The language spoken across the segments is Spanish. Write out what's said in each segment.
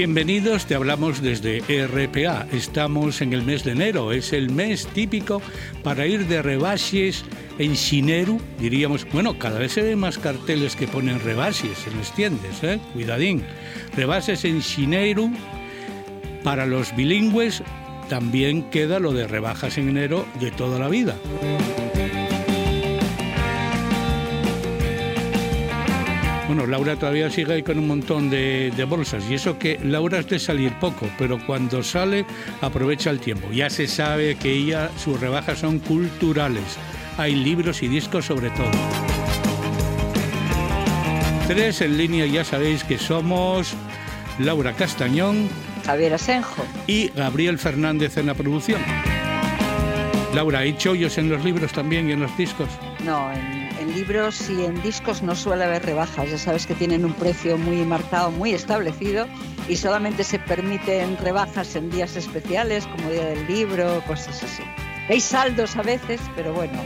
Bienvenidos, te hablamos desde RPA. Estamos en el mes de enero, es el mes típico para ir de rebases en Xineru, diríamos, bueno, cada vez se ven más carteles que ponen rebases en las tiendas, ¿eh? cuidadín. Rebases en Xineru, para los bilingües también queda lo de rebajas en enero de toda la vida. Bueno, Laura todavía sigue ahí con un montón de, bolsas y eso que Laura es de salir poco, pero cuando sale aprovecha el tiempo. Ya se sabe que ella, sus rebajas son culturales. Hay libros y discos sobre todo. Tres en línea, ya sabéis que somos Laura Castañón, Javier Asenjo y Gabriel Fernández en la producción. Laura, ¿hay chollos en los libros también y en los discos? No, en en libros y en discos no suele haber rebajas, ya sabes que tienen un precio muy marcado, muy establecido y solamente se permiten rebajas en días especiales como Día del Libro, cosas así. Hay saldos a veces, pero bueno,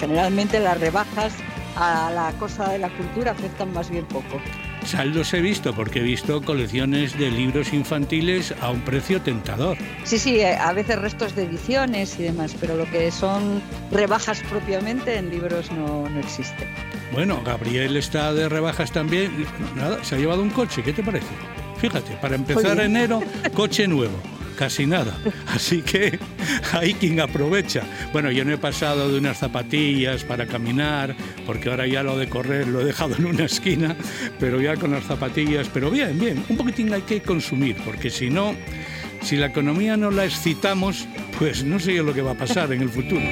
generalmente las rebajas a la cosa de la cultura afectan más bien poco. Saldos he visto porque he visto colecciones de libros infantiles a un precio tentador. Sí, sí, eh, a veces restos de ediciones y demás, pero lo que son rebajas propiamente en libros no, no existe. Bueno, Gabriel está de rebajas también. Nada, se ha llevado un coche, ¿qué te parece? Fíjate, para empezar enero, coche nuevo casi nada. Así que hay quien aprovecha. Bueno, yo no he pasado de unas zapatillas para caminar, porque ahora ya lo de correr lo he dejado en una esquina, pero ya con las zapatillas, pero bien, bien, un poquitín hay que consumir, porque si no, si la economía no la excitamos, pues no sé yo lo que va a pasar en el futuro.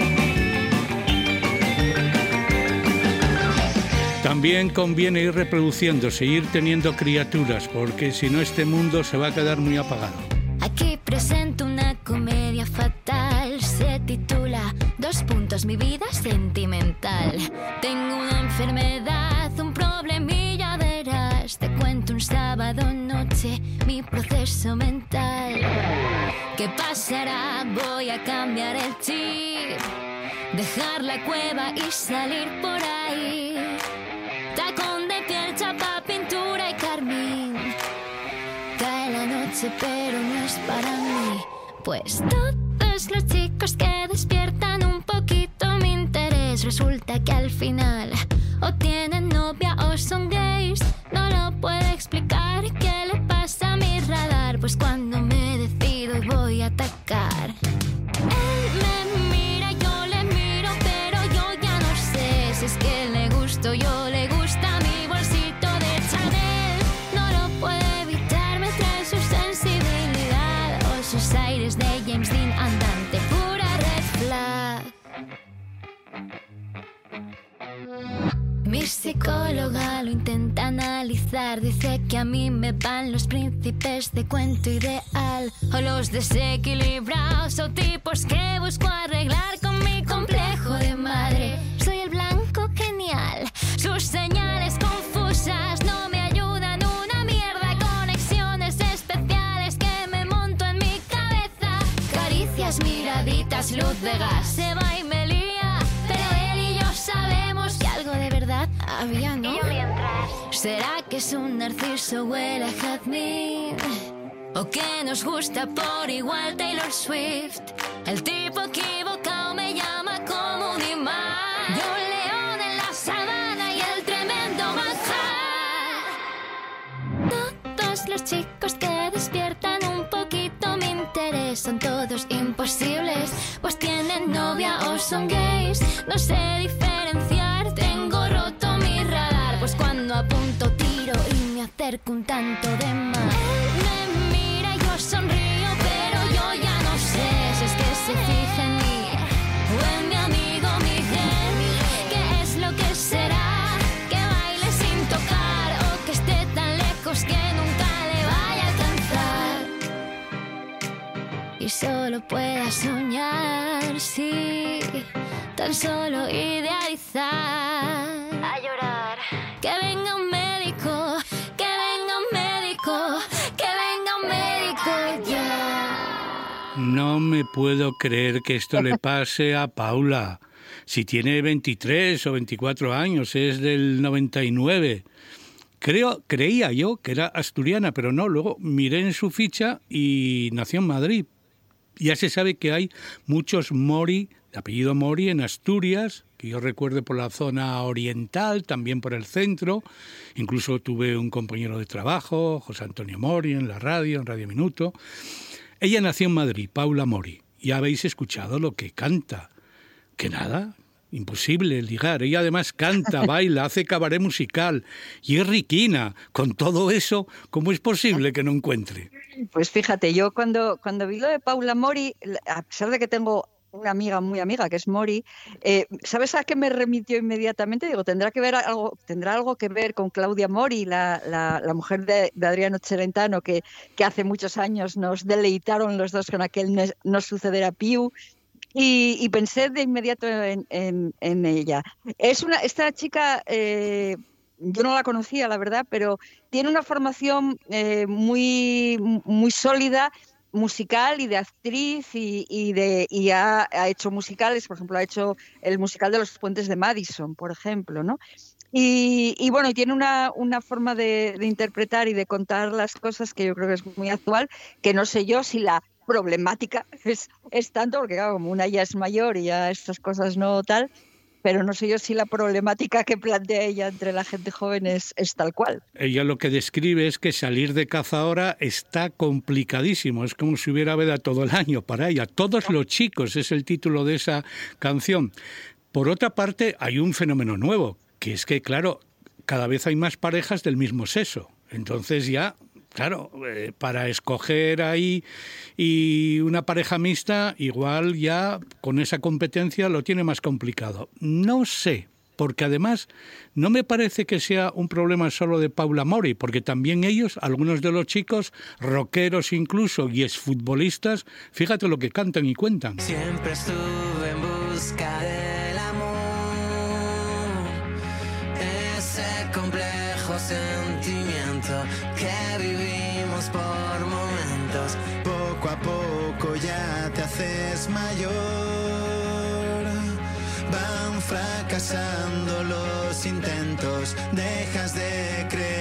También conviene ir reproduciéndose, ir teniendo criaturas, porque si no este mundo se va a quedar muy apagado. Presento una comedia fatal. Se titula Dos puntos, mi vida sentimental. Tengo una enfermedad, un problemilla, verás. Te cuento un sábado noche mi proceso mental. ¿Qué pasará? Voy a cambiar el chip. Dejar la cueva y salir por ahí. Pero no es para mí. Pues todos los chicos que despiertan un poquito mi interés, resulta que al final o tienen novia o son gays. No lo puedo explicar qué le pasa a mi radar, pues cuando me decido voy a atacar. Él me mira, yo le miro, pero yo ya no sé si es que le gusto, yo Mi psicóloga lo intenta analizar, dice que a mí me van los príncipes de cuento ideal. O los desequilibrados o tipos que busco arreglar con mi complejo de madre. Soy el blanco genial, sus señales confusas no me ayudan una mierda, conexiones especiales que me monto en mi cabeza, caricias, miraditas, luz de gas, se va y me lía, pero él y yo sabemos que algo de había, ¿no? ¿Será que es un narciso huele a jazmín? ¿O que nos gusta por igual Taylor Swift? El tipo equivocado me llama como un imán. Yo león en la sabana y el tremendo manjar. Todos los chicos que despiertan un poquito mi interés son todos imposibles, pues tienen novia o son gays. No sé diferenciar, pues cuando apunto tiro y me acerco un tanto de más. Él me mira, yo sonrío, pero yo ya no sé si es que se fija en mí o en mi amigo Miguel. ¿Qué es lo que será? Que baile sin tocar o que esté tan lejos que nunca le vaya a alcanzar. Y solo pueda soñar, sí, tan solo idealizar. Que venga un médico, que venga un médico, que venga un médico ya. No me puedo creer que esto le pase a Paula. Si tiene 23 o 24 años, es del 99. Creo, creía yo que era asturiana, pero no, luego miré en su ficha y nació en Madrid. Ya se sabe que hay muchos Mori, de apellido Mori, en Asturias, que yo recuerde por la zona oriental, también por el centro. Incluso tuve un compañero de trabajo, José Antonio Mori, en la radio, en Radio Minuto. Ella nació en Madrid, Paula Mori. Ya habéis escuchado lo que canta. Que nada, Imposible ligar. Ella además canta, baila, hace cabaret musical y es riquina. Con todo eso, ¿cómo es posible que no encuentre? Pues fíjate, yo cuando, cuando vi lo de Paula Mori, a pesar de que tengo una amiga muy amiga que es Mori, eh, ¿sabes a qué me remitió inmediatamente? Digo, tendrá que ver algo, tendrá algo que ver con Claudia Mori, la, la, mujer de, Adriano Celentano, que, que hace muchos años nos deleitaron los dos con aquel No sucederá Piu y, pensé de inmediato en, ella. Es una, esta chica, eh, yo no la conocía, la verdad, pero tiene una formación eh, muy, muy sólida musical y de actriz y, de, y ha, hecho musicales, por ejemplo, ha hecho el musical de los puentes de Madison, por ejemplo, ¿no? Y, bueno, y tiene una, una forma de, de, interpretar y de contar las cosas que yo creo que es muy actual, que no sé yo si la problemática es, es tanto, porque como una ya es mayor y ya estas cosas no tal, pero no sé yo si la problemática que plantea ella entre la gente joven es, es, tal cual. Ella lo que describe es que salir de caza ahora está complicadísimo, es como si hubiera veda todo el año para ella. Todos los chicos es el título de esa canción. Por otra parte, hay un fenómeno nuevo, que es que, claro, cada vez hay más parejas del mismo sexo. Entonces ya claro, eh, para escoger ahí y una pareja mixta, igual ya con esa competencia lo tiene más complicado. No sé, porque además no me parece que sea un problema solo de Paula Mori, porque también ellos, algunos de los chicos, rockeros incluso y exfutbolistas, fíjate lo que cantan y cuentan. Siempre estuve en busca del amor, sentimiento que por momentos. Poco a poco ya te haces mayor. Van fracasando los intentos, dejas de creer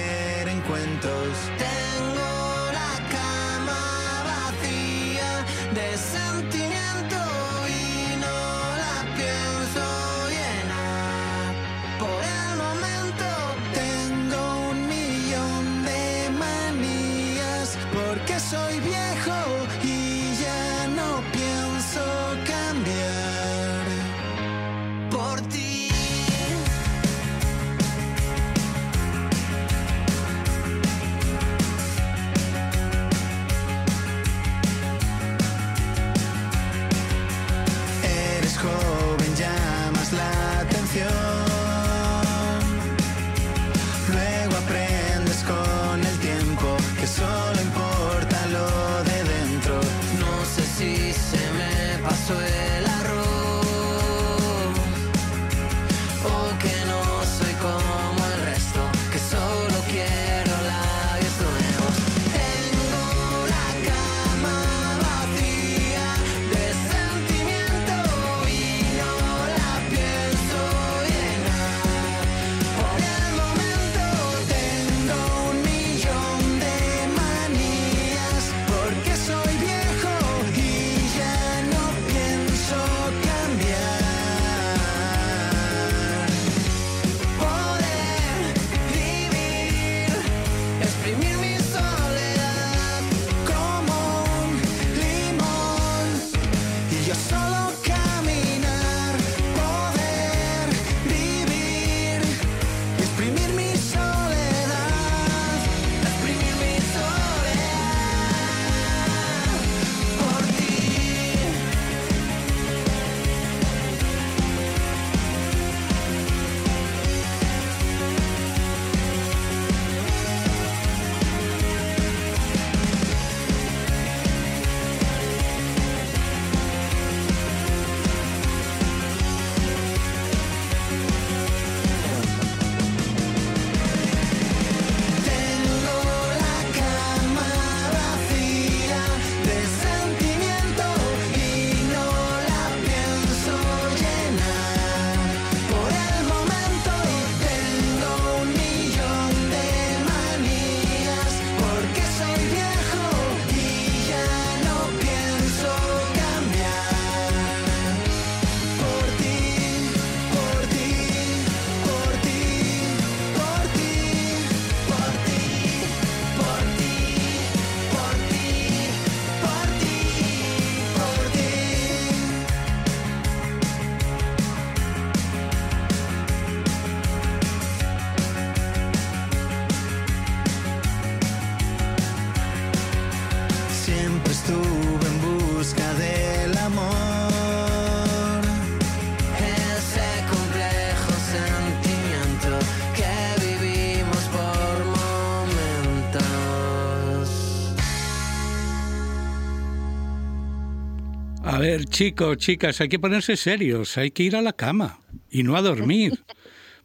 chicos, chicas, hay que ponerse serios, hay que ir a la cama y no a dormir.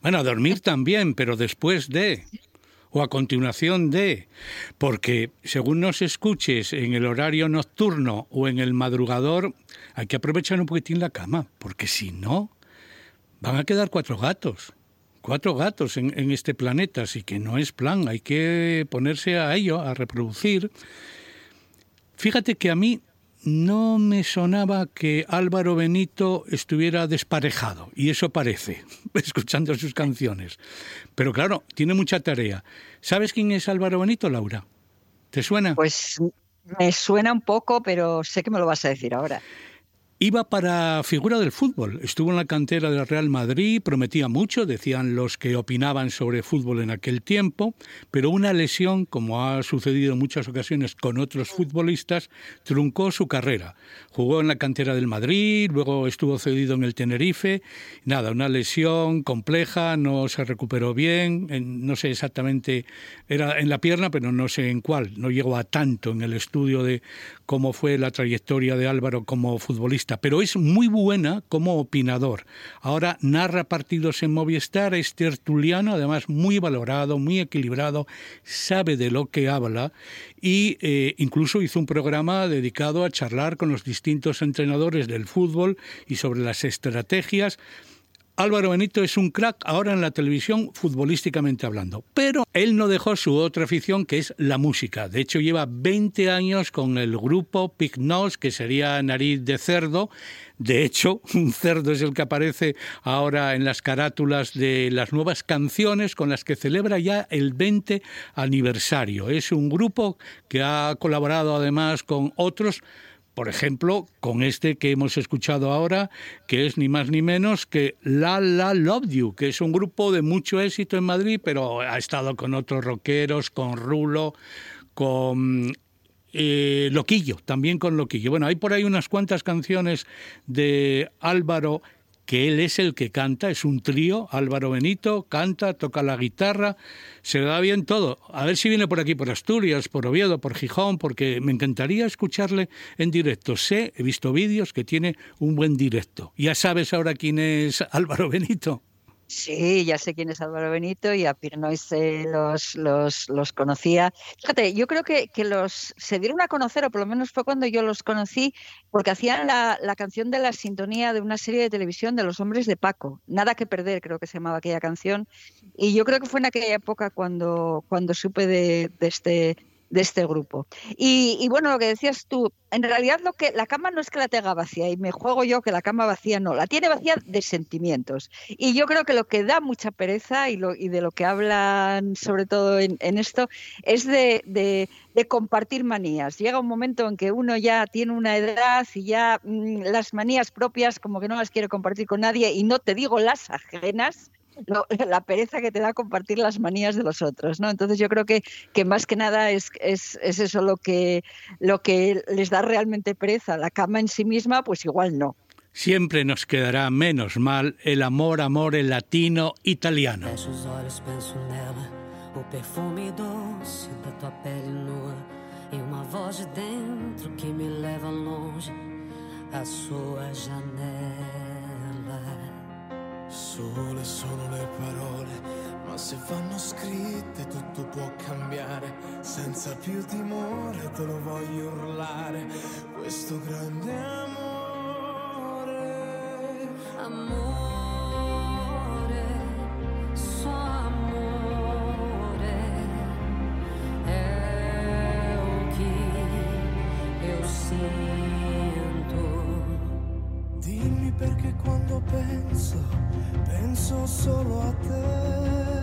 Bueno, a dormir también, pero después de o a continuación de, porque según nos escuches en el horario nocturno o en el madrugador, hay que aprovechar un poquitín la cama, porque si no, van a quedar cuatro gatos, cuatro gatos en, en este planeta, así que no es plan, hay que ponerse a ello, a reproducir. Fíjate que a mí no me sonaba que Álvaro Benito estuviera desparejado, y eso parece, escuchando sus canciones. Pero claro, tiene mucha tarea. ¿Sabes quién es Álvaro Benito, Laura? ¿Te suena? Pues me suena un poco, pero sé que me lo vas a decir ahora. Iba para figura del fútbol. Estuvo en la cantera del Real Madrid, prometía mucho, decían los que opinaban sobre fútbol en aquel tiempo, pero una lesión, como ha sucedido en muchas ocasiones con otros futbolistas, truncó su carrera. Jugó en la cantera del Madrid, luego estuvo cedido en el Tenerife. Nada, una lesión compleja, no se recuperó bien, no sé exactamente, era en la pierna, pero no sé en cuál. No llegó a tanto en el estudio de cómo fue la trayectoria de Álvaro como futbolista, pero es muy buena como opinador. Ahora narra partidos en Movistar, es tertuliano, además muy valorado, muy equilibrado, sabe de lo que habla y eh, incluso hizo un programa dedicado a charlar con los distintos entrenadores del fútbol y sobre las estrategias. Álvaro Benito es un crack ahora en la televisión futbolísticamente hablando, pero él no dejó su otra afición que es la música. De hecho lleva 20 años con el grupo Pignos, que sería Nariz de Cerdo. De hecho, un cerdo es el que aparece ahora en las carátulas de las nuevas canciones con las que celebra ya el 20 aniversario. Es un grupo que ha colaborado además con otros por ejemplo, con este que hemos escuchado ahora, que es ni más ni menos que La La Love You, que es un grupo de mucho éxito en Madrid, pero ha estado con otros rockeros, con Rulo, con eh, Loquillo, también con Loquillo. Bueno, hay por ahí unas cuantas canciones de Álvaro que él es el que canta, es un trío, Álvaro Benito, canta, toca la guitarra, se le da bien todo. A ver si viene por aquí, por Asturias, por Oviedo, por Gijón, porque me encantaría escucharle en directo. Sé, he visto vídeos que tiene un buen directo. ¿Ya sabes ahora quién es Álvaro Benito? Sí, ya sé quién es Álvaro Benito y a Pirnois los, los, los, conocía. Fíjate, yo creo que, que, los se dieron a conocer, o por lo menos fue cuando yo los conocí, porque hacían la, la, canción de la sintonía de una serie de televisión de los hombres de Paco. Nada que perder, creo que se llamaba aquella canción. Y yo creo que fue en aquella época cuando, cuando supe de, de este de este grupo. Y, bueno, lo que decías tú, en realidad lo que la cama no es que la tenga vacía y me juego yo que la cama vacía no, la tiene vacía de sentimientos. Y yo creo que lo que da mucha pereza y, lo, y de lo que hablan sobre todo en, esto es de, de, compartir manías. Llega un momento en que uno ya tiene una edad y ya mm, las manías propias como que no las quiere compartir con nadie y no te digo las ajenas, la pereza que te da compartir las manías de los otros, ¿no? Entonces yo creo que, que más que nada es, es, es, eso lo que, lo que les da realmente pereza. La cama en sí misma, pues igual no. Siempre nos quedará menos mal el amor, amor el latino italiano. o perfume doce da tua pele nua e uma voz de dentro que me leva longe a sua janela. Sole sono le parole, ma se vanno scritte tutto può cambiare. Senza più timore te lo voglio urlare, questo grande amore. Amore, perché quando penso penso solo a te.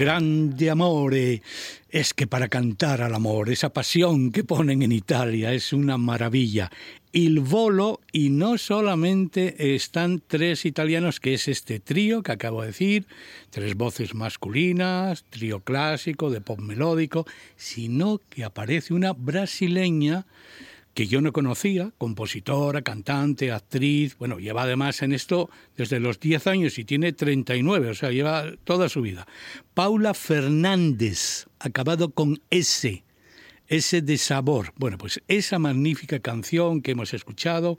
Grande amore. Es que para cantar al amor, esa pasión que ponen en Italia es una maravilla. Il Volo, y no solamente están tres italianos, que es este trío que acabo de decir, tres voces masculinas, trío clásico, de pop melódico, sino que aparece una brasileña que yo no conocía, compositora, cantante, actriz, bueno, lleva además en esto desde los 10 años y tiene 39, o sea, lleva toda su vida. Paula Fernández, acabado con S, S de sabor. Bueno, pues esa magnífica canción que hemos escuchado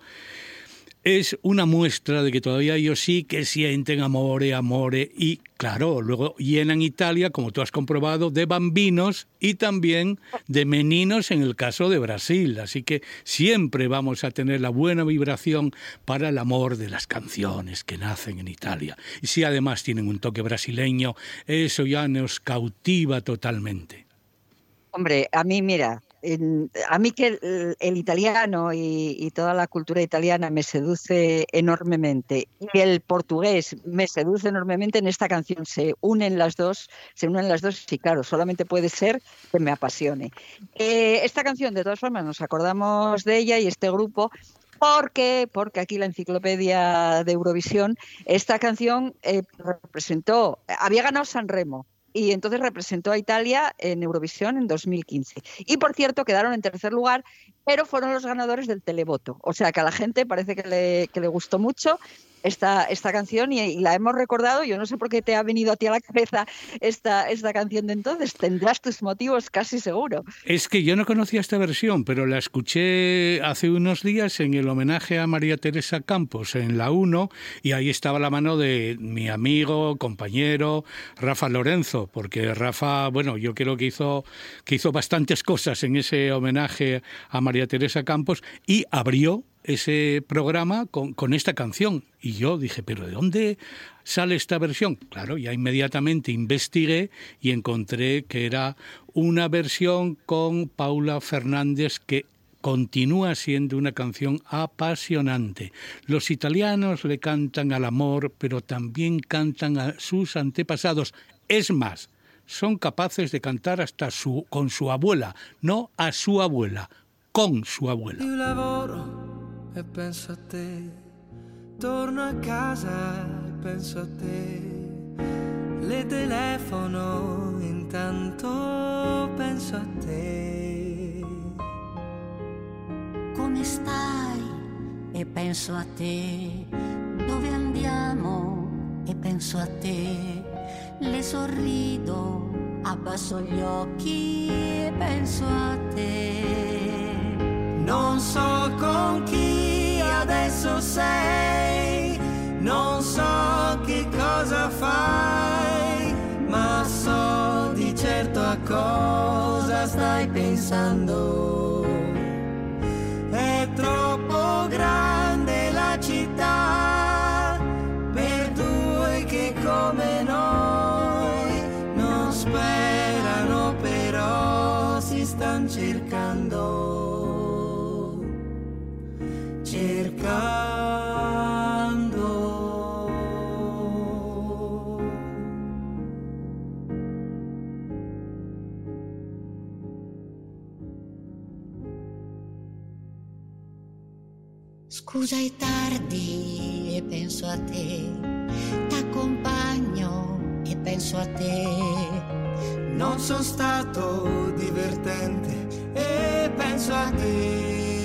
es una muestra de que todavía ellos sí que sienten amore, amore y claro, luego llenan Italia, como tú has comprobado, de bambinos y también de meninos en el caso de Brasil. Así que siempre vamos a tener la buena vibración para el amor de las canciones que nacen en Italia. Y si además tienen un toque brasileño, eso ya nos cautiva totalmente. Hombre, a mí mira, a mí que el, italiano y, toda la cultura italiana me seduce enormemente y el portugués me seduce enormemente en esta canción se unen las dos se unen las dos y claro solamente puede ser que me apasione. Eh, esta canción de todas formas nos acordamos de ella y este grupo porque, porque aquí la enciclopedia de Eurovisión, esta canción eh, representó, había ganado San Remo, y entonces representó a Italia en Eurovisión en 2015. Y por cierto, quedaron en tercer lugar, pero fueron los ganadores del televoto. O sea que a la gente parece que le, que le gustó mucho esta, esta canción y, la hemos recordado. Yo no sé por qué te ha venido a ti a la cabeza esta, esta canción de entonces. Tendrás tus motivos casi seguro. Es que yo no conocía esta versión, pero la escuché hace unos días en el homenaje a María Teresa Campos en la 1 y ahí estaba la mano de mi amigo, compañero Rafa Lorenzo, porque Rafa, bueno, yo creo que hizo, que hizo bastantes cosas en ese homenaje a María Teresa Campos y abrió ese programa con, con, esta canción. Y yo dije, ¿pero de dónde sale esta versión? Claro, ya inmediatamente investigué y encontré que era una versión con Paula Fernández que continúa siendo una canción apasionante. Los italianos le cantan al amor, pero también cantan a sus antepasados. Es más, son capaces de cantar hasta su, con su abuela, no a su abuela, con su abuela. E penso a te. Torno a casa e penso a te. Le telefono intanto penso a te. Come stai? E penso a te. Dove andiamo? E penso a te. Le sorrido, abbasso gli occhi e penso a te. Non so con chi adesso sei, non so che cosa fai, ma so di certo a cosa stai pensando. È troppo grande Scusa i tardi e penso a te, t'accompagno e penso a te. Non sono stato divertente e penso a te.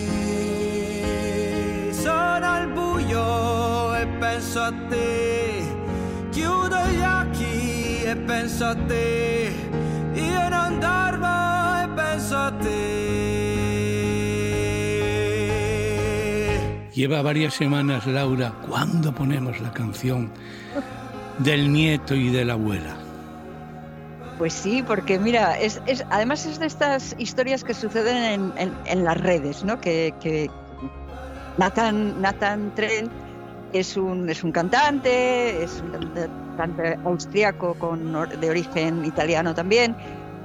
Sono al buio e penso a te. Chiudo gli occhi e penso a te. Io non dormo e penso a te. Lleva varias semanas, Laura, ¿cuándo ponemos la canción del nieto y de la abuela? Pues sí, porque mira, es, además es de estas historias que suceden en, las redes, ¿no? Que, Nathan, Nathan Trent es un, es un cantante, es un cantante austriaco con, de origen italiano también.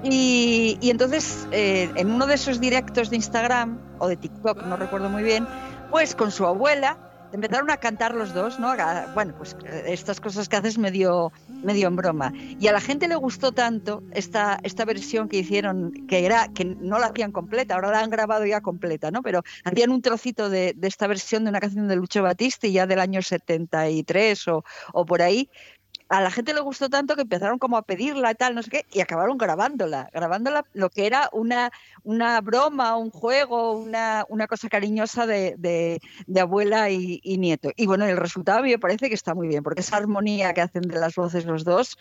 Y, entonces, eh, en uno de esos directos de Instagram o de TikTok, no recuerdo muy bien, pues con su abuela empezaron a cantar los dos, ¿no? bueno, pues eh, estas cosas que haces medio, medio en broma. Y a la gente le gustó tanto esta, esta versión que hicieron, que era, que no la hacían completa, ahora la han grabado ya completa, ¿no? Pero hacían un trocito de, de esta versión de una canción de Lucho Batiste ya del año 73 o, o por ahí, a la gente le gustó tanto que empezaron como a pedirla y tal, no sé qué, y acabaron grabándola, grabándola lo que era una, una broma, un juego, una, una cosa cariñosa de, de, abuela y, nieto. Y bueno, el resultado a mí me parece que está muy bien, porque esa armonía que hacen de las voces los dos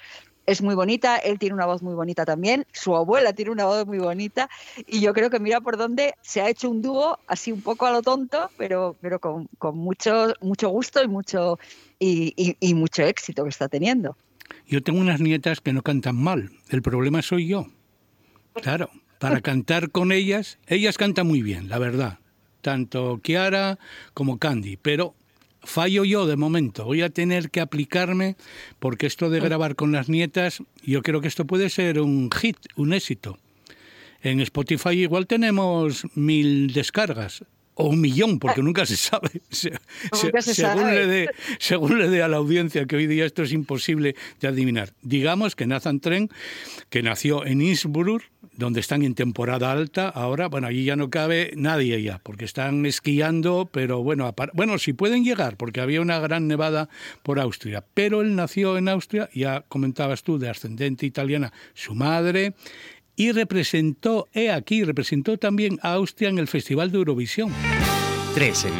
es muy bonita, él tiene una voz muy bonita también, su abuela tiene una voz muy bonita y yo creo que mira por dónde se ha hecho un dúo así un poco a lo tonto, pero, pero con, con mucho, mucho gusto y mucho, y, mucho éxito que está teniendo. Yo tengo unas nietas que no cantan mal, el problema soy yo. Claro, para cantar con ellas, ellas cantan muy bien, la verdad, tanto Kiara como Candy, pero fallo yo de momento. Voy a tener que aplicarme porque esto de grabar con las nietas, yo creo que esto puede ser un hit, un éxito. En Spotify igual tenemos mil descargas o un millón, porque nunca se sabe. según, Le dé, según le dé a la audiencia, que hoy día esto es imposible de adivinar. Digamos que Nathan Tren, que nació en Innsbruck, donde están en temporada alta, ahora, bueno, allí ya no cabe nadie ya, porque están esquiando, pero bueno, bueno, sí pueden llegar, porque había una gran nevada por Austria, pero él nació en Austria, ya comentabas tú, de ascendente italiana, su madre, y representó, he aquí, representó también a Austria en el Festival de Eurovisión. Tres en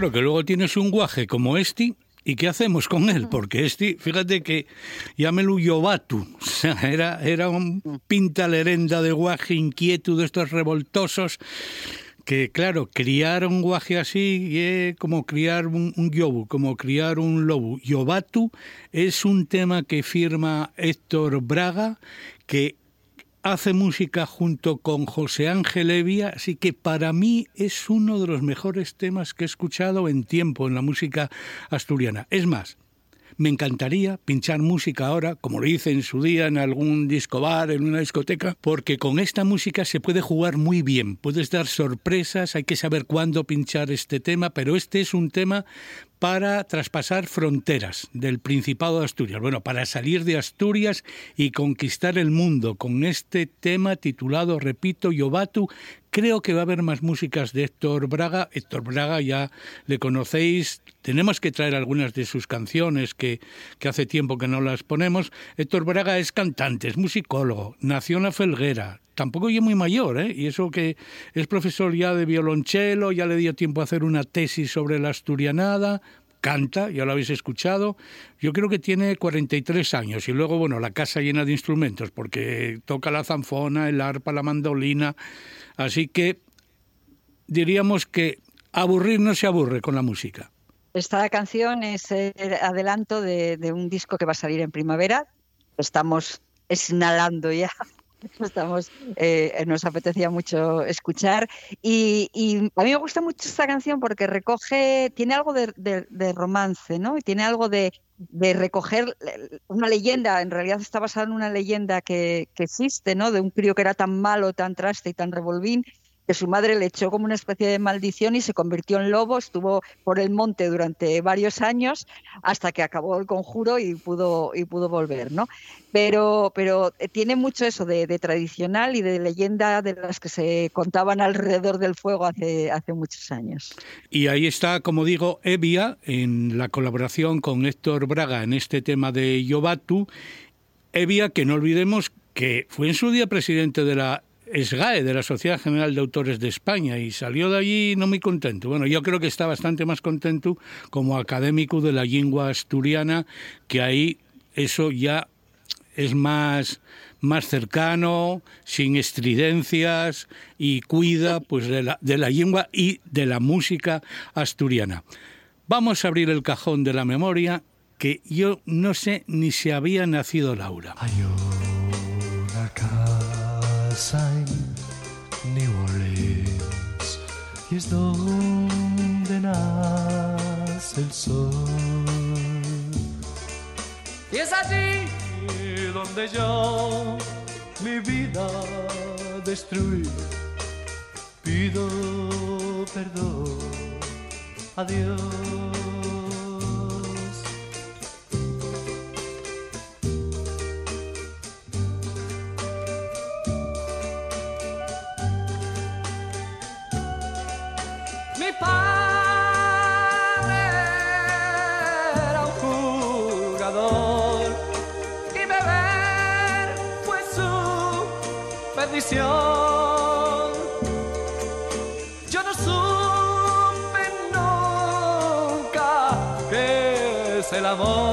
Claro que luego tienes un guaje como este ¿Y qué hacemos con él? Porque este, fíjate que llámelo Yobatu, o sea, era, era un pintalerenda de guaje inquieto de estos revoltosos que claro, criar un guaje así es como criar un, un, yobu, como criar un lobo. Yobatu es un tema que firma Héctor Braga, que hace música junto con José Ángel Evia, así que para mí es uno de los mejores temas que he escuchado en tiempo en la música asturiana. Es más, me encantaría pinchar música ahora, como lo hice en su día en algún disco bar, en una discoteca, porque con esta música se puede jugar muy bien, puedes dar sorpresas, hay que saber cuándo pinchar este tema, pero este es un tema para traspasar fronteras del Principado de Asturias. Bueno, para salir de Asturias y conquistar el mundo con este tema titulado, repito, Yobatu. Creo que va a haber más músicas de Héctor Braga. Héctor Braga ya le conocéis. Tenemos que traer algunas de sus canciones que, hace tiempo que no las ponemos. Héctor Braga es cantante, es musicólogo, nació en la Felguera, tampoco es muy mayor, ¿eh? y eso que es profesor ya de violonchelo, ya le dio tiempo a hacer una tesis sobre la asturianada, canta, ya lo habéis escuchado, yo creo que tiene 43 años y luego, bueno, la casa llena de instrumentos, porque toca la zanfona, el arpa, la mandolina, así que diríamos que aburrir no se aburre con la música. Esta canción es el adelanto de, de un disco que va a salir en primavera, estamos esnalando ya Estamos, eh, nos apetecía mucho escuchar y, a mí me gusta mucho esta canción porque recoge, tiene algo de, romance, ¿no? Y tiene algo de, recoger una leyenda, en realidad está basada en una leyenda que, que, existe, ¿no? De un crío que era tan malo, tan traste y tan revolvín que su madre le echó como una especie de maldición y se convirtió en lobo, estuvo por el monte durante varios años hasta que acabó el conjuro y pudo, y pudo volver, ¿no? Pero, pero eh, tiene mucho eso de, tradicional y de leyenda de las que se contaban alrededor del fuego hace, hace muchos años. Y ahí está, como digo, Evia en la colaboración con Héctor Braga en este tema de Yobatu. Evia, que no olvidemos que fue en su día presidente de la SGAE, de la Sociedad General de Autores de España, y salió de allí no muy contento. Bueno, yo creo que está bastante más contento como académico de la lengua asturiana, que ahí eso ya es más, más cercano, sin estridencias y cuida pues de la, de la lengua y de la música asturiana. Vamos a abrir el cajón de la memoria que yo no sé ni si había nacido Laura. New Orleans y es donde nace el sol. Y es allí donde yo mi vida destruí. Pido perdón, adiós. Yo no supe nunca que es el amor,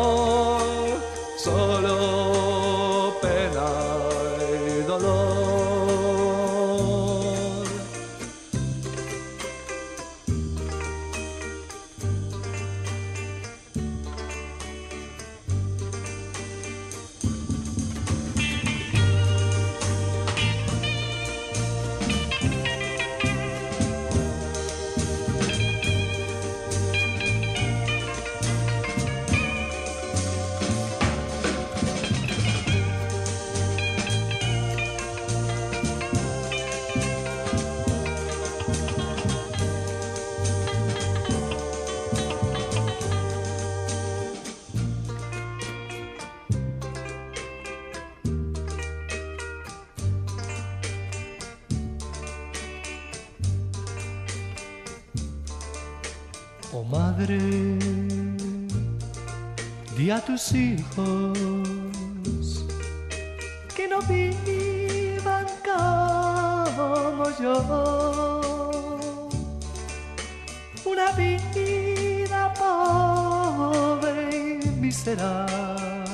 una vida pobre y miserable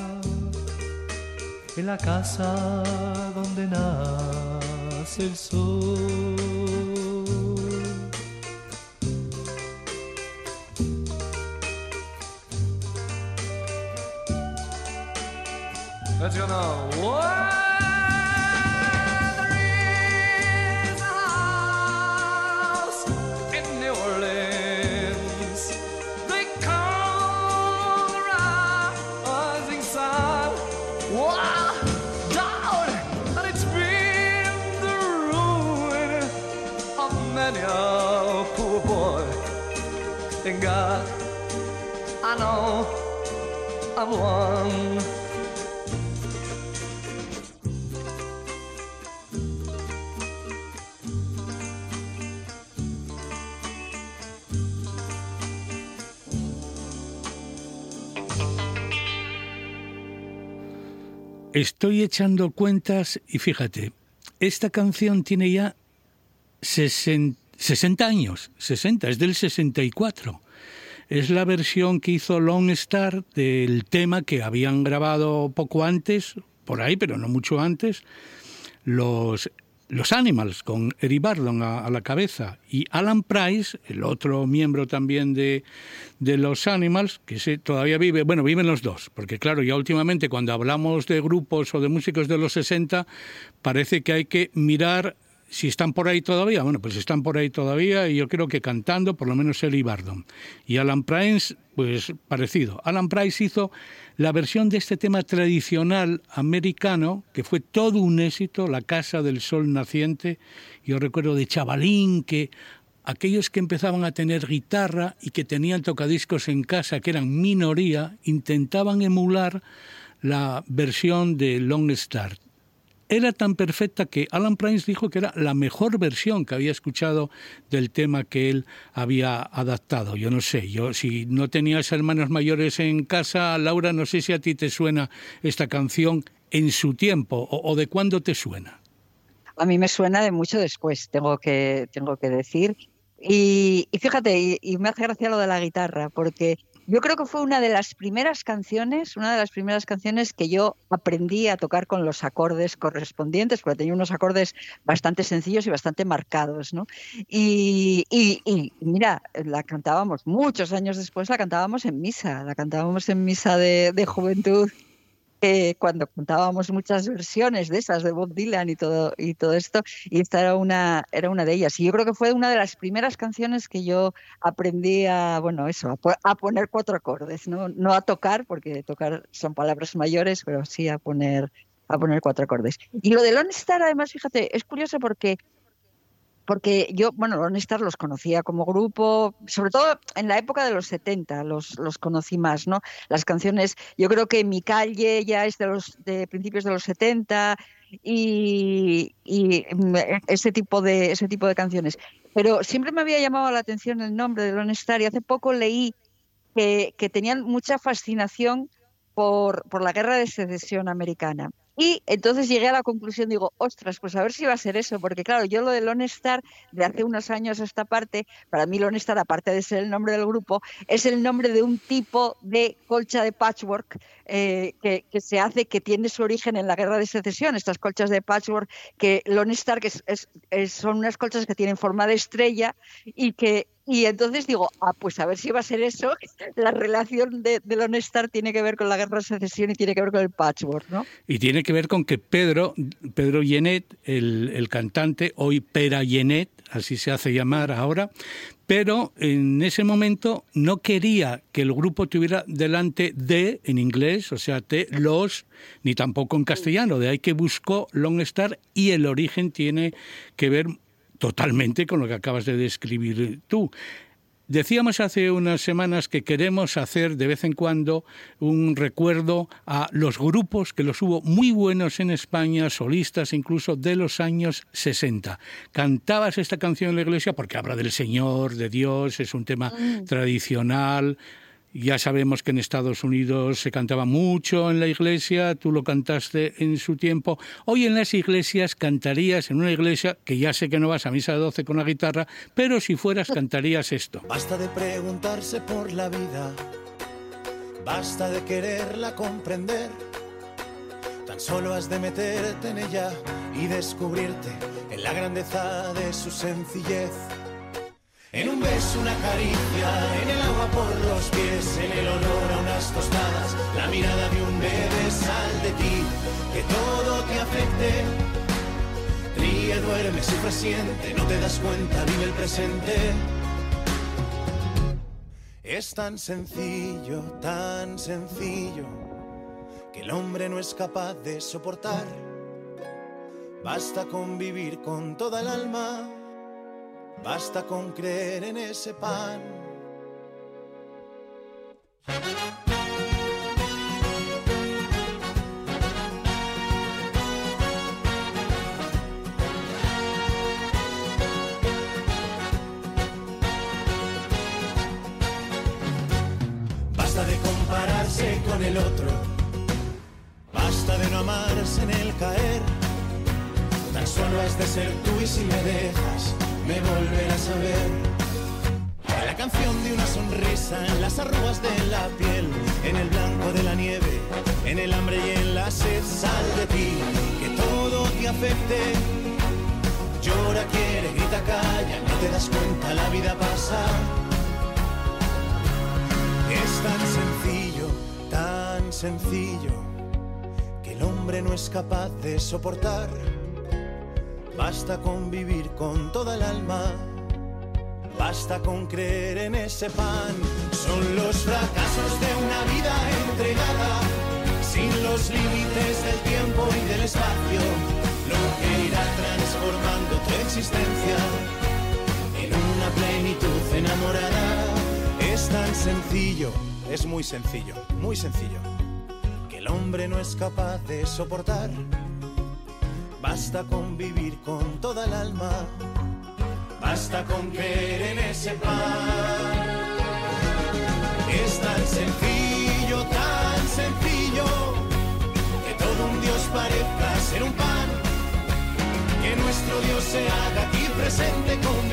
en la casa donde nace el sol. Let's go now. I know I'm. Estoy echando cuentas y fíjate, esta canción tiene ya 60, 60 años, 60, es del 64. Es la versión que hizo Long Star del tema que habían grabado poco antes, por ahí, pero no mucho antes, los los Animals, con Eric Bardon a, a, la cabeza, y Alan Price, el otro miembro también de, de los Animals, que se, todavía vive, bueno, viven los dos, porque claro, ya últimamente cuando hablamos de grupos o de músicos de los 60, parece que hay que mirar si están por ahí todavía, bueno, pues están por ahí todavía y yo creo que cantando, por lo menos Eli Bardon. Y Alan Price, pues parecido. Alan Price hizo la versión de este tema tradicional americano, que fue todo un éxito, La Casa del Sol Naciente. Yo recuerdo de chavalín que aquellos que empezaban a tener guitarra y que tenían tocadiscos en casa, que eran minoría, intentaban emular la versión de Long Star era tan perfecta que Alan Price dijo que era la mejor versión que había escuchado del tema que él había adaptado. Yo no sé, yo si no tenías hermanos mayores en casa, Laura, no sé si a ti te suena esta canción en su tiempo o, de cuándo te suena. A mí me suena de mucho después, tengo que, tengo que decir. Y, y fíjate, y, y me hace gracia lo de la guitarra, porque yo creo que fue una de las primeras canciones, una de las primeras canciones que yo aprendí a tocar con los acordes correspondientes, porque tenía unos acordes bastante sencillos y bastante marcados, ¿no? Y, y, y, mira, la cantábamos muchos años después, la cantábamos en misa, la cantábamos en misa de, de juventud cuando contábamos muchas versiones de esas de Bob Dylan y todo y todo esto y esta era una era una de ellas. Y yo creo que fue una de las primeras canciones que yo aprendí a bueno eso a poner cuatro acordes no no a tocar porque tocar son palabras mayores pero sí a poner a poner cuatro acordes. Y lo de Lone Star además fíjate es curioso porque porque yo, bueno, Lone Star los conocía como grupo, sobre todo en la época de los 70 los, los conocí más, ¿no? Las canciones, yo creo que Mi Calle ya es de los de principios de los 70 y, y ese tipo de ese tipo de canciones. Pero siempre me había llamado la atención el nombre de Lone Star y hace poco leí que, que tenían mucha fascinación por, por la guerra de secesión americana. Y entonces llegué a la conclusión, digo, ostras, pues a ver si va a ser eso, porque claro, yo lo de Lone Star, de hace unos años a esta parte, para mí Lone Star, aparte de ser el nombre del grupo, es el nombre de un tipo de colcha de patchwork eh, que, se hace, que tiene su origen en la guerra de secesión, estas colchas de patchwork, que Lone Star, que es, es, es, son unas colchas que tienen forma de estrella y que y entonces digo, ah, pues a ver si va a ser eso. La relación de, de Lone Star tiene que ver con la guerra de secesión y tiene que ver con el patchwork, ¿no? Y tiene que ver con que Pedro, Pedro Yenet, el, el cantante, hoy Pera Yenet, así se hace llamar ahora, pero en ese momento no quería que el grupo tuviera delante de, en inglés, o sea, te, los, ni tampoco en castellano, de ahí que buscó Long Star y el origen tiene que ver totalmente con lo que acabas de describir tú. Decíamos hace unas semanas que queremos hacer de vez en cuando un recuerdo a los grupos que los hubo muy buenos en España, solistas incluso de los años 60. Cantabas esta canción en la iglesia porque habla del Señor, de Dios, es un tema mm. tradicional. Ya sabemos que en Estados Unidos se cantaba mucho en la iglesia, tú lo cantaste en su tiempo. Hoy en las iglesias cantarías en una iglesia, que ya sé que no vas a misa de 12 con la guitarra, pero si fueras cantarías esto. Basta de preguntarse por la vida, basta de quererla comprender. Tan solo has de meterte en ella y descubrirte en la grandeza de su sencillez. En un beso, una caricia, en el agua por los pies, en el olor a unas tostadas, la mirada de un bebé, sal de ti, que todo te afecte. Ríe, duerme, sufre, siente, no te das cuenta, vive el presente. Es tan sencillo, tan sencillo, que el hombre no es capaz de soportar. Basta con vivir con toda el alma, basta con creer en ese pan. Basta de compararse con el otro, basta de no amarse en el caer. Tan solo has de ser tú y si me dejas, me volverás a ver. La canción de una sonrisa en las arrugas de la piel, en el blanco de la nieve, en el hambre y en la sed, sal de ti, que todo te afecte. Llora, quiere, grita, calla, no te das cuenta, la vida pasa. Es tan sencillo, tan sencillo, que el hombre no es capaz de soportar. Basta con vivir con toda el alma, basta con creer en ese pan. Son los fracasos de una vida entregada, sin los límites del tiempo y del espacio, lo que irá transformando tu existencia en una plenitud enamorada. Es tan sencillo, es muy sencillo, muy sencillo, que el hombre no es capaz de soportar. Basta con vivir con toda el alma, basta con creer en ese pan. Es tan sencillo, tan sencillo, que todo un Dios parezca ser un pan. Que nuestro Dios se haga aquí presente, convirtiendo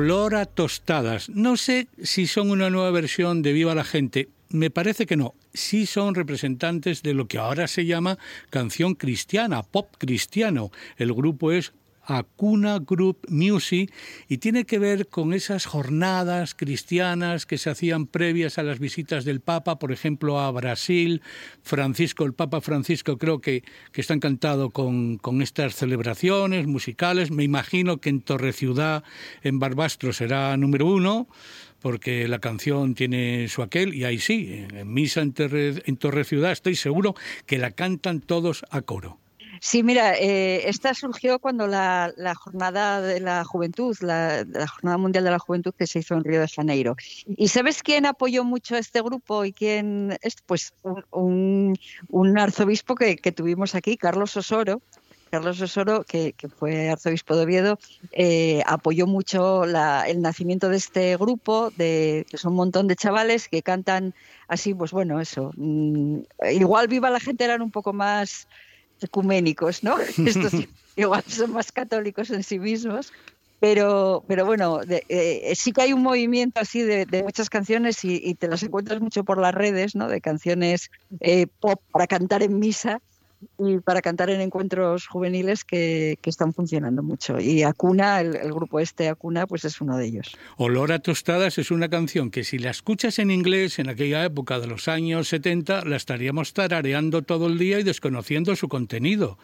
Olor a tostadas. No sé si son una nueva versión de Viva la Gente. Me parece que no. Sí son representantes de lo que ahora se llama canción cristiana, pop cristiano. El grupo es Acuna Group Music y tiene que ver con esas jornadas cristianas que se hacían previas a las visitas del Papa, por ejemplo, a Brasil. Francisco, el Papa Francisco, creo que, que está encantado con, con estas celebraciones musicales. Me imagino que en Torre Ciudad, en Barbastro, será número uno porque la canción tiene su aquel y ahí sí, en, misa en en Torre Ciudad estoy seguro que la cantan todos a coro. Sí, mira, eh, esta surgió cuando la, la, jornada de la juventud, la, jornada mundial de la juventud que se hizo en Río de Janeiro. ¿Y sabes quién apoyó mucho a este grupo y quién es? Pues un, un, arzobispo que, tuvimos aquí, Carlos Osoro. Carlos Osoro, que, fue arzobispo de Oviedo, eh, apoyó mucho la, el nacimiento de este grupo, de, que son un montón de chavales que cantan así, pues bueno, eso. Mmm, igual Viva la gente eran un poco más ecuménicos, ¿no? Estos igual son más católicos en sí mismos. Pero, pero bueno, de, eh, sí que hay un movimiento así de, de muchas canciones y, y, te las encuentras mucho por las redes, ¿no? De canciones eh, pop para cantar en misa y para cantar en encuentros juveniles que, que están funcionando mucho. Y Acuna, el, el, grupo este Acuna, pues es uno de ellos. Olor a tostadas es una canción que si la escuchas en inglés en aquella época de los años 70, la estaríamos tarareando todo el día y desconociendo su contenido.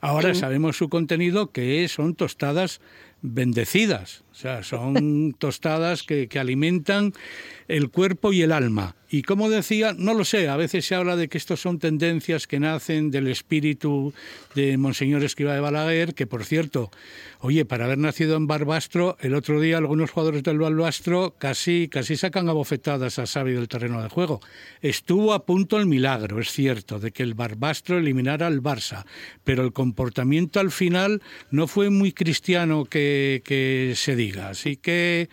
Ahora sí. sabemos su contenido, que son tostadas bendecidas. O sea, son tostadas que, que alimentan el cuerpo y el alma. Y como decía, no lo sé, a veces se habla de que estos son tendencias que nacen del espíritu de Monseñor Escriba de Balaguer, que por cierto, oye, para haber nacido en Barbastro, el otro día algunos jugadores del Barbastro casi, casi sacan abofetadas a Xavi del terreno de juego. Estuvo a punto el milagro, es cierto, de que el Barbastro eliminara al Barça, pero el comportamiento al final no fue muy cristiano que, que se diga. Así que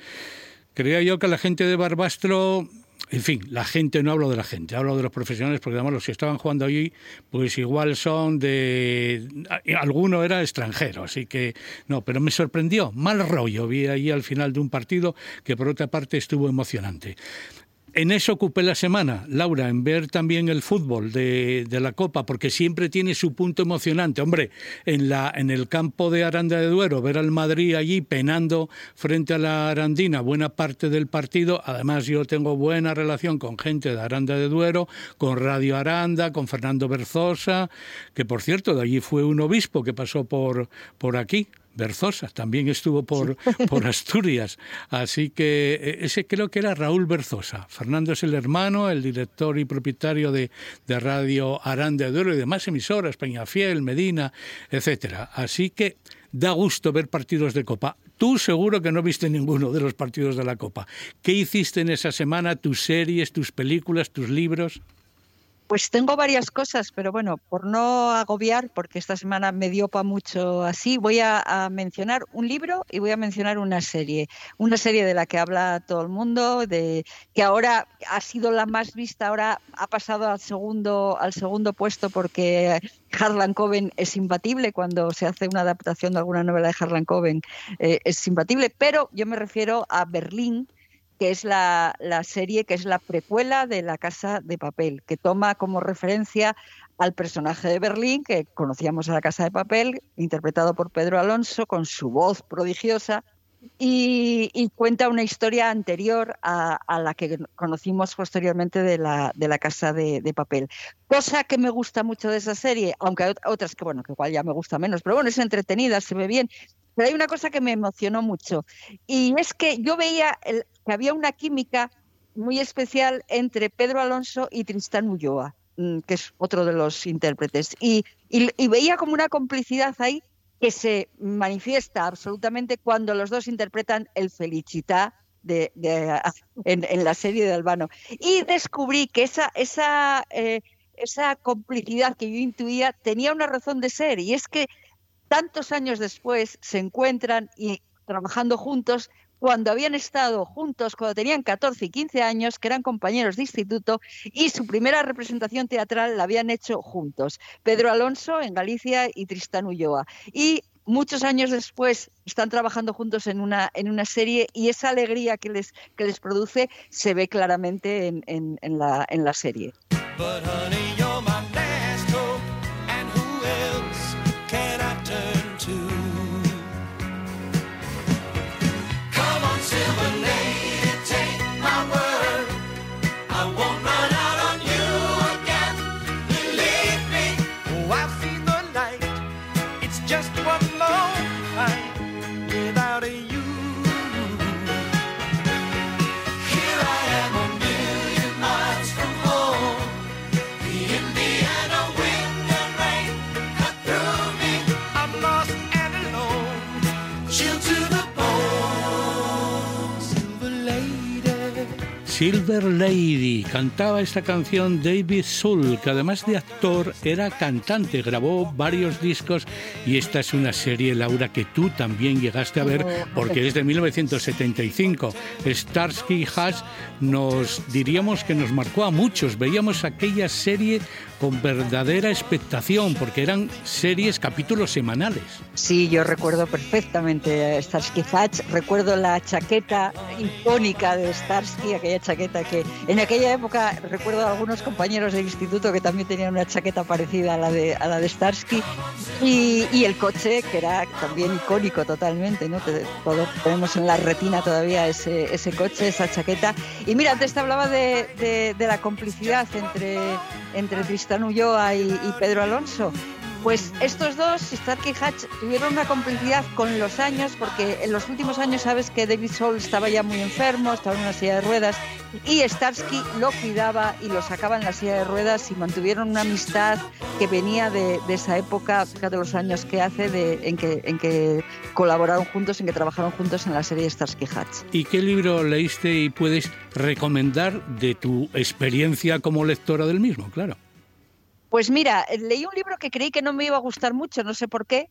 creía yo que la gente de Barbastro en fin, la gente, no hablo de la gente, hablo de los profesionales, porque además los que estaban jugando allí, pues igual son de. Alguno era extranjero, así que no, pero me sorprendió, mal rollo vi ahí al final de un partido que por otra parte estuvo emocionante en eso ocupé la semana, Laura, en ver también el fútbol de, la Copa, porque siempre tiene su punto emocionante. Hombre, en, la, en el campo de Aranda de Duero, ver al Madrid allí penando frente a la Arandina buena parte del partido. Además, yo tengo buena relación con gente de Aranda de Duero, con Radio Aranda, con Fernando Berzosa, que por cierto, de allí fue un obispo que pasó por, por aquí. Berzosa, también estuvo por, por Asturias. Así que eh, ese creo que era Raúl Berzosa. Fernando es el hermano, el director y propietario de, de Radio Aranda de Duero y demás emisoras, Peñafiel, Medina, etcétera. Así que da gusto ver partidos de Copa. Tú seguro que no viste ninguno de los partidos de la Copa. ¿Qué hiciste en esa semana? ¿Tus series, tus películas, tus libros? Pues tengo varias cosas, pero bueno, por no agobiar, porque esta semana me dio para mucho así, voy a, mencionar un libro y voy a mencionar una serie. Una serie de la que habla todo el mundo, de que ahora ha sido la más vista, ahora ha pasado al segundo, al segundo puesto porque Harlan Coben es imbatible cuando se hace una adaptación de alguna novela de Harlan Coben, eh, es imbatible, pero yo me refiero a Berlín que es la, la, serie que es la precuela de La Casa de Papel, que toma como referencia al personaje de Berlín, que conocíamos en La Casa de Papel, interpretado por Pedro Alonso, con su voz prodigiosa, y, cuenta una historia anterior a, a, la que conocimos posteriormente de la, de la Casa de, Papel. Cosa que me gusta mucho de esa serie, aunque hay otras que, bueno, que igual ya me gusta menos, pero bueno, es entretenida, se ve bien. Pero hay una cosa que me emocionó mucho, y es que yo veía que había una química muy especial entre Pedro Alonso y Tristán Ulloa, mm, que es otro de los intérpretes. Y, veía como una complicidad ahí que se manifiesta absolutamente cuando los dos interpretan el Felicità de, de, en, en, la serie de Albano. Y descubrí que esa, esa, eh, esa complicidad que yo intuía tenía una razón de ser, y es que tantos años después se encuentran y trabajando juntos cuando habían estado juntos, cuando tenían 14 y 15 años, que eran compañeros de instituto, y su primera representación teatral la habían hecho juntos. Pedro Alonso en Galicia y Tristán Ulloa. Y muchos años después están trabajando juntos en una, en una serie y esa alegría que les, que les produce se ve claramente en, en, la, en la serie. Lady. Cantaba esta canción David Soul, que además de actor era cantante, grabó varios discos y esta es una serie, Laura, que tú también llegaste a ver porque es de 1975. Starsky Hatch nos diríamos que nos marcó a muchos. Veíamos aquella serie con verdadera expectación, porque eran series, capítulos semanales. Sí, yo recuerdo perfectamente a Starsky Hatch, recuerdo la chaqueta icónica de Starsky, aquella chaqueta que en aquella época recuerdo a algunos compañeros del instituto que también tenían una chaqueta parecida a la de, a la de Starsky, y, y el coche, que era también icónico totalmente, ¿no? Todos tenemos en la retina todavía ese, ese coche, esa chaqueta. Y mira, antes te hablaba de, de, de la complicidad entre, entre Ulloa y, Pedro Alonso. Pues estos dos, Starkey y Hatch, tuvieron una complicidad con los años, porque en los últimos años sabes que David Soul estaba ya muy enfermo, estaba en una silla de ruedas, y Starsky lo cuidaba y lo sacaba en la silla de ruedas y mantuvieron una amistad que venía de, de esa época, fíjate los años que hace, de, en, que, en que colaboraron juntos, en que trabajaron juntos en la serie Starsky Hatch. ¿Y qué libro leíste y puedes recomendar de tu experiencia como lectora del mismo? Claro. Pues mira, leí un libro que creí que no me iba a gustar mucho, no sé por qué,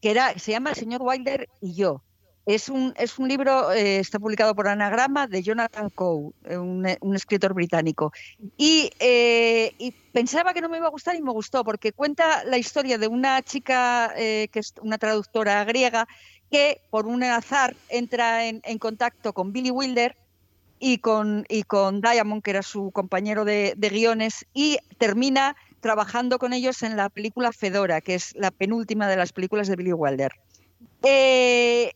que se llama El señor Wilder y yo. Es un, es un libro, eh, está publicado por Anagrama, de Jonathan Coe, eh, un, escritor británico. Y, eh, pensaba que no me iba a gustar y me gustó, porque cuenta la historia de una chica que es una traductora griega que por un azar entra en, contacto con Billy Wilder y con, y con Diamond, que era su compañero de guiones, y termina trabajando con ellos en la película Fedora, que es la penúltima de las películas de Billy Wilder. Eh,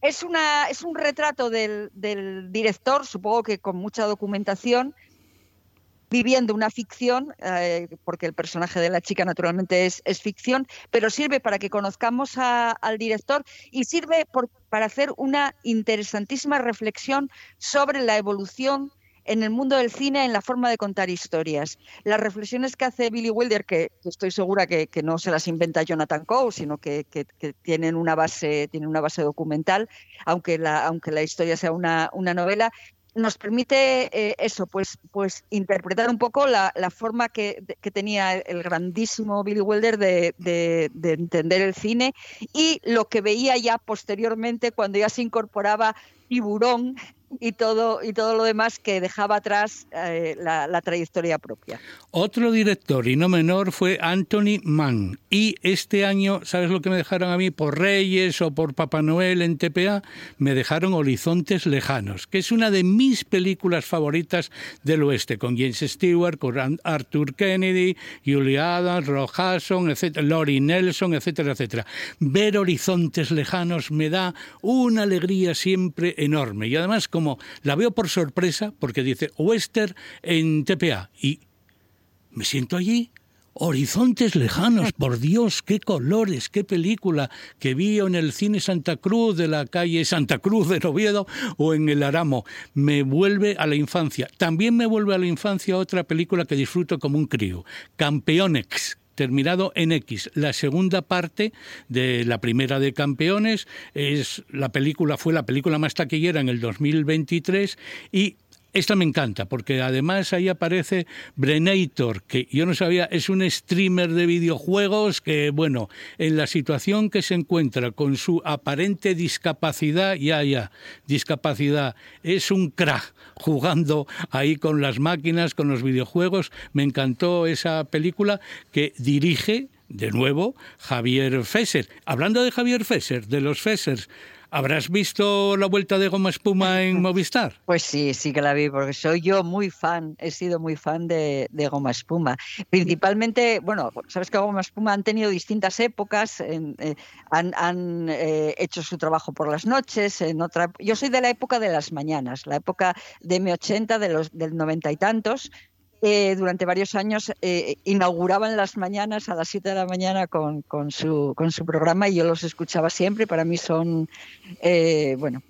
es, una, es un retrato del, del, director, supongo que con mucha documentación, viviendo una ficción, eh, porque el personaje de la chica naturalmente es, ficción, pero sirve para que conozcamos al director y sirve para hacer una interesantísima reflexión sobre la evolución en el mundo del cine en la forma de contar historias. Las reflexiones que hace Billy Wilder, que, estoy segura que, que, no se las inventa Jonathan Coe, sino que, que, tienen, una base, tienen una base documental, aunque la, aunque la historia sea una, una novela, nos permite eh, eso, pues, pues interpretar un poco la, la forma que, que, tenía el grandísimo Billy Wilder de, de, de, entender el cine y lo que veía ya posteriormente cuando ya se incorporaba Tiburón y todo, y todo lo demás que dejaba atrás eh, la, la, trayectoria propia. Otro director, y no menor, fue Anthony Mann. Y este año, ¿sabes lo que me dejaron a mí? Por Reyes o por Papá Noel en TPA, me dejaron Horizontes Lejanos, que es una de mis películas favoritas del oeste, con James Stewart, con Arthur Kennedy, Julia Adams, Rob etcétera, Lori Nelson, etcétera, etcétera. Ver Horizontes Lejanos me da una alegría siempre enorme. Y además, como la veo por sorpresa, porque dice Western en TPA, y me siento allí Horizontes lejanos, por Dios, qué colores, qué película que vi en el cine Santa Cruz de la calle Santa Cruz de Oviedo o en el Aramo. Me vuelve a la infancia. También me vuelve a la infancia otra película que disfruto como un crío, Campeonex, terminado en X. La segunda parte de la primera de Campeones es la película fue la película más taquillera en el 2023 y esta me encanta porque además ahí aparece Brenator, que yo no sabía, es un streamer de videojuegos que, bueno, en la situación que se encuentra con su aparente discapacidad, ya, ya, discapacidad, es un crack jugando ahí con las máquinas, con los videojuegos. Me encantó esa película que dirige, de nuevo, Javier Fesser. Hablando de Javier Fesser, de los Fessers, ¿Habrás visto la vuelta de Goma Espuma en Movistar? Pues sí, sí que la vi, porque soy yo muy fan, he sido muy fan de, de Goma Espuma. Principalmente, bueno, sabes que Goma Espuma han tenido distintas épocas, en, eh, han, han eh, hecho su trabajo por las noches, en otra... Yo soy de la época de las mañanas, la época de M80, de los, del noventa y tantos, eh, durante varios años eh, inauguraban las mañanas a las 7 de la mañana con, con, su, con su programa y yo los escuchaba siempre. Para mí son, eh, bueno.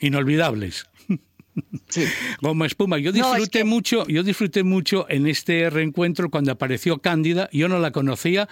Inolvidables. Sí. Goma espuma. Yo disfruté no, es que... mucho, yo disfruté mucho en este reencuentro cuando apareció Cándida. Yo no la conocía.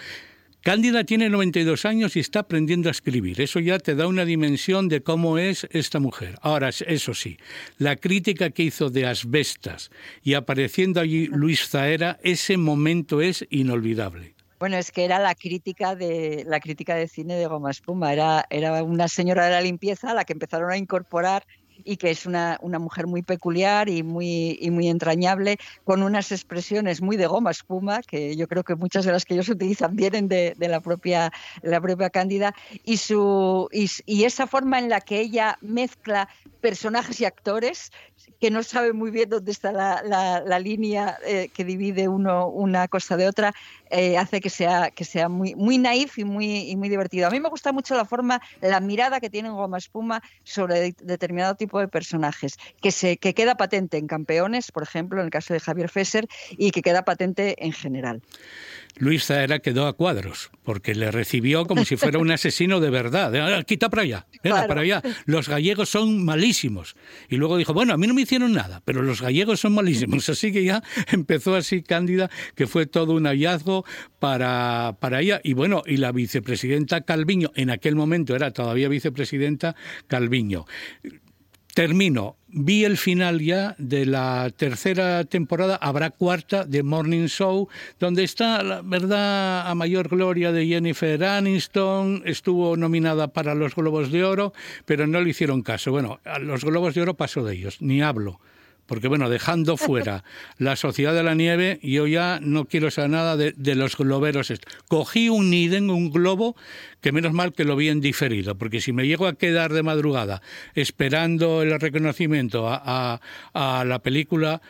Cándida tiene 92 años y está aprendiendo a escribir. Eso ya te da una dimensión de cómo es esta mujer. Ahora, eso sí, la crítica que hizo de Asbestas y apareciendo allí Luis Zaera, ese momento es inolvidable. Bueno, es que era la crítica de la crítica de cine de Goma Espuma. Era, era una señora de la limpieza a la que empezaron a incorporar y que es una, una mujer muy peculiar y muy, y muy entrañable, con unas expresiones muy de goma espuma, que yo creo que muchas de las que ellos utilizan vienen de, de la, propia, la propia Cándida, y, su, y, esa forma en la que ella mezcla personajes y actores que no sabe muy bien dónde está la, la, la línea eh, que divide uno una cosa de otra, eh, hace que sea, que sea muy, muy naif y muy, y muy divertido. A mí me gusta mucho la forma, la mirada que tiene Goma Espuma sobre de, determinado tipo de personajes, que, se, que queda patente en Campeones, por ejemplo, en el caso de Javier Fesser, y que queda patente en general. Luis Zaera quedó a cuadros, porque le recibió como si fuera un asesino de verdad. Ah, Quita para allá, venga, Claro. para allá. Los gallegos son malísimos. Y luego dijo, bueno, a mí no me hicieron nada, pero los gallegos son malísimos. Así que ya empezó así Cándida, que fue todo un hallazgo para, para ella. Y bueno, y la vicepresidenta Calviño, en aquel momento era todavía vicepresidenta Calviño. Termino. Vi el final ya de la tercera temporada. Habrá cuarta de Morning Show, donde está la verdad a mayor gloria de Jennifer Aniston. Estuvo nominada para los Globos de Oro, pero no le hicieron caso. Bueno, a los Globos de Oro pasó de ellos, ni hablo. Porque bueno, dejando fuera la Sociedad de la Nieve, yo ya no quiero saber nada de, de los globeros. Cogí un Niden, un globo, que menos mal que lo vi en diferido, porque si me llego a quedar de madrugada esperando el reconocimiento a, a- a la película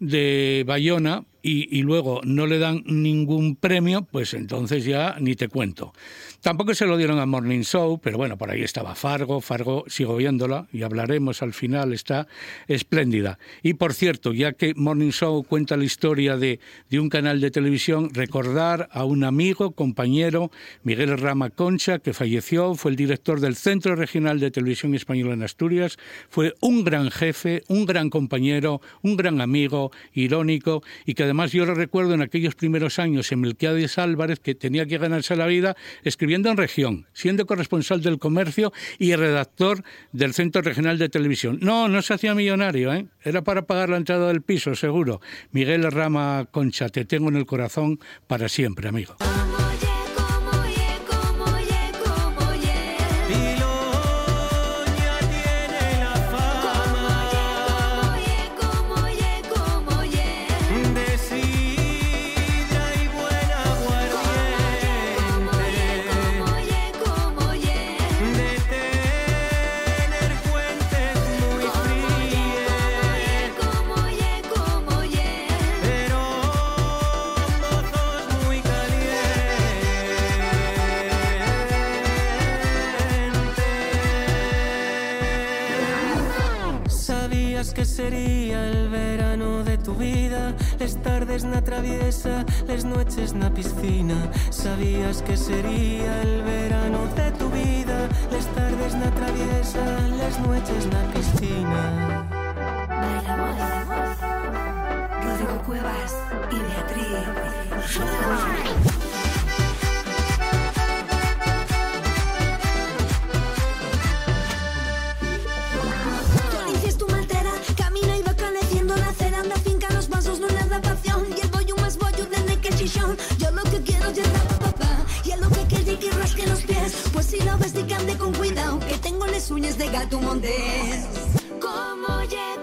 de Bayona y, y luego no le dan ningún premio, pues entonces ya ni te cuento. Tampoco se lo dieron a Morning Show, pero bueno, por ahí estaba Fargo. Fargo sigo viéndola y hablaremos al final, está espléndida. Y por cierto, ya que Morning Show cuenta la historia de, de un canal de televisión, recordar a un amigo, compañero, Miguel Rama Concha, que falleció, fue el director del Centro Regional de Televisión Española en Asturias, fue un gran jefe, un gran compañero, un gran amigo, irónico, y que además yo lo recuerdo en aquellos primeros años en Melquiades Álvarez, que tenía que ganarse la vida escribiendo en región, siendo corresponsal del comercio y redactor del Centro Regional de Televisión. No, no se hacía millonario, ¿eh? era para pagar la entrada del piso, seguro. Miguel Rama Concha, te tengo en el corazón para siempre, amigo. Tardes na traviesa, las noches na piscina. Sabías que sería el verano de tu vida, las tardes na traviesa, las noches na piscina. Bailamos. Rodrigo Cuevas y Beatriz. Que tengo las uñas de gato montés Como ye,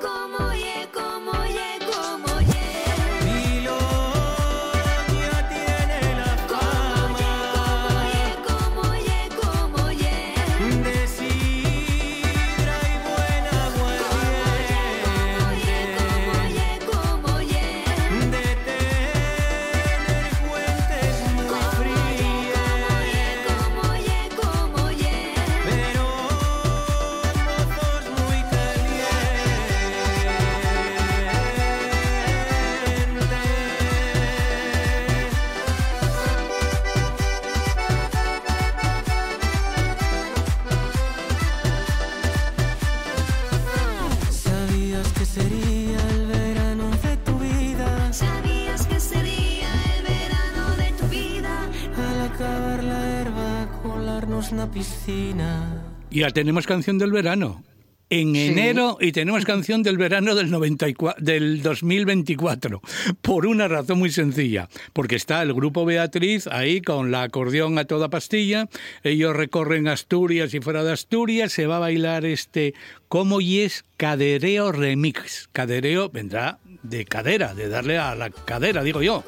colarnos na piscina. Ya tenemos canción del verano. En Sí. enero y tenemos canción del verano del, 94, del 2024, por una razón muy sencilla, porque está el grupo Beatriz ahí con la acordeón a toda pastilla, ellos recorren Asturias y fuera de Asturias se va a bailar este como y es cadereo remix. Cadereo vendrá de cadera, de darle a la cadera, digo yo.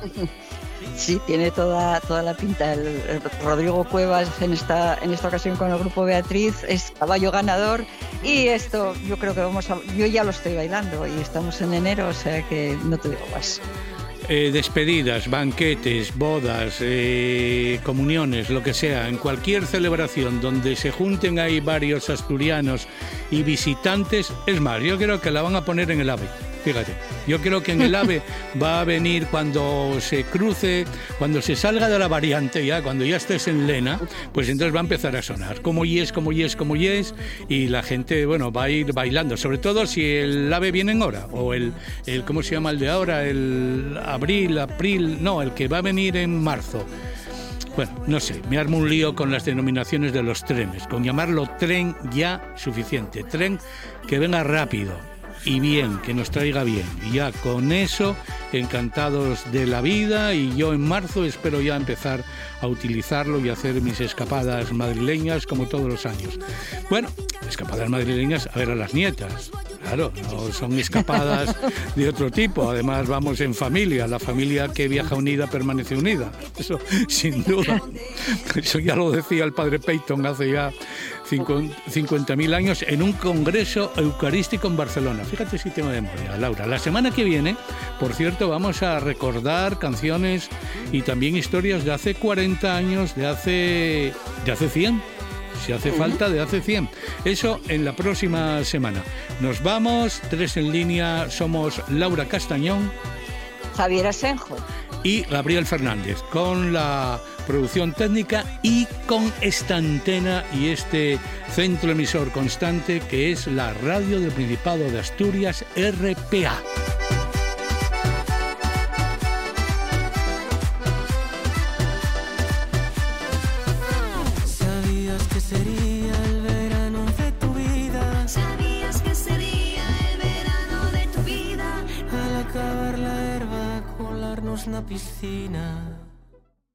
Sí, tiene toda, toda la pinta. Rodrigo Cuevas en esta, en esta ocasión con el grupo Beatriz es caballo ganador y esto yo creo que vamos a... Yo ya lo estoy bailando y estamos en enero, o sea que no te digo más. Eh, despedidas, banquetes, bodas, eh, comuniones, lo que sea, en cualquier celebración donde se junten ahí varios asturianos y visitantes, es más, yo creo que la van a poner en el AVE. Fíjate, yo creo que en el AVE va a venir cuando se cruce, cuando se salga de la variante ya, cuando ya estés en Lena, pues entonces va a empezar a sonar. Como yes, como yes, como yes, y la gente, bueno, va a ir bailando, sobre todo si el AVE viene en hora, o el, el ¿cómo se llama el de ahora? El abril, april, no, el que va a venir en marzo. Bueno, no sé, me armo un lío con las denominaciones de los trenes, con llamarlo tren ya suficiente, tren que venga rápido y bien, que nos traiga bien. Y ya con eso, encantados de la vida y yo en marzo espero ya empezar a utilizarlo y hacer mis escapadas madrileñas como todos los años. Bueno, escapadas madrileñas a ver a las nietas. Claro, no son escapadas de otro tipo. Además, vamos en familia. La familia que viaja unida permanece unida. Eso, sin duda. Eso ya lo decía el padre Peyton hace ya 50.000 años en un congreso eucarístico en Barcelona. Fíjate si tengo memoria, Laura. La semana que viene, por cierto, vamos a recordar canciones y también historias de hace 40 años, de hace, de hace 100 si hace falta, de hace 100. Eso en la próxima semana. Nos vamos, tres en línea, somos Laura Castañón Javier Asenjo. y Gabriel Fernández, con la producción técnica y con esta antena y este centro emisor constante que es la radio del Principado de Asturias, RPA. Sería el verano de tu vida? ¿Sabías que sería el verano de tu vida? Al acabar la herba, colarnos en la piscina.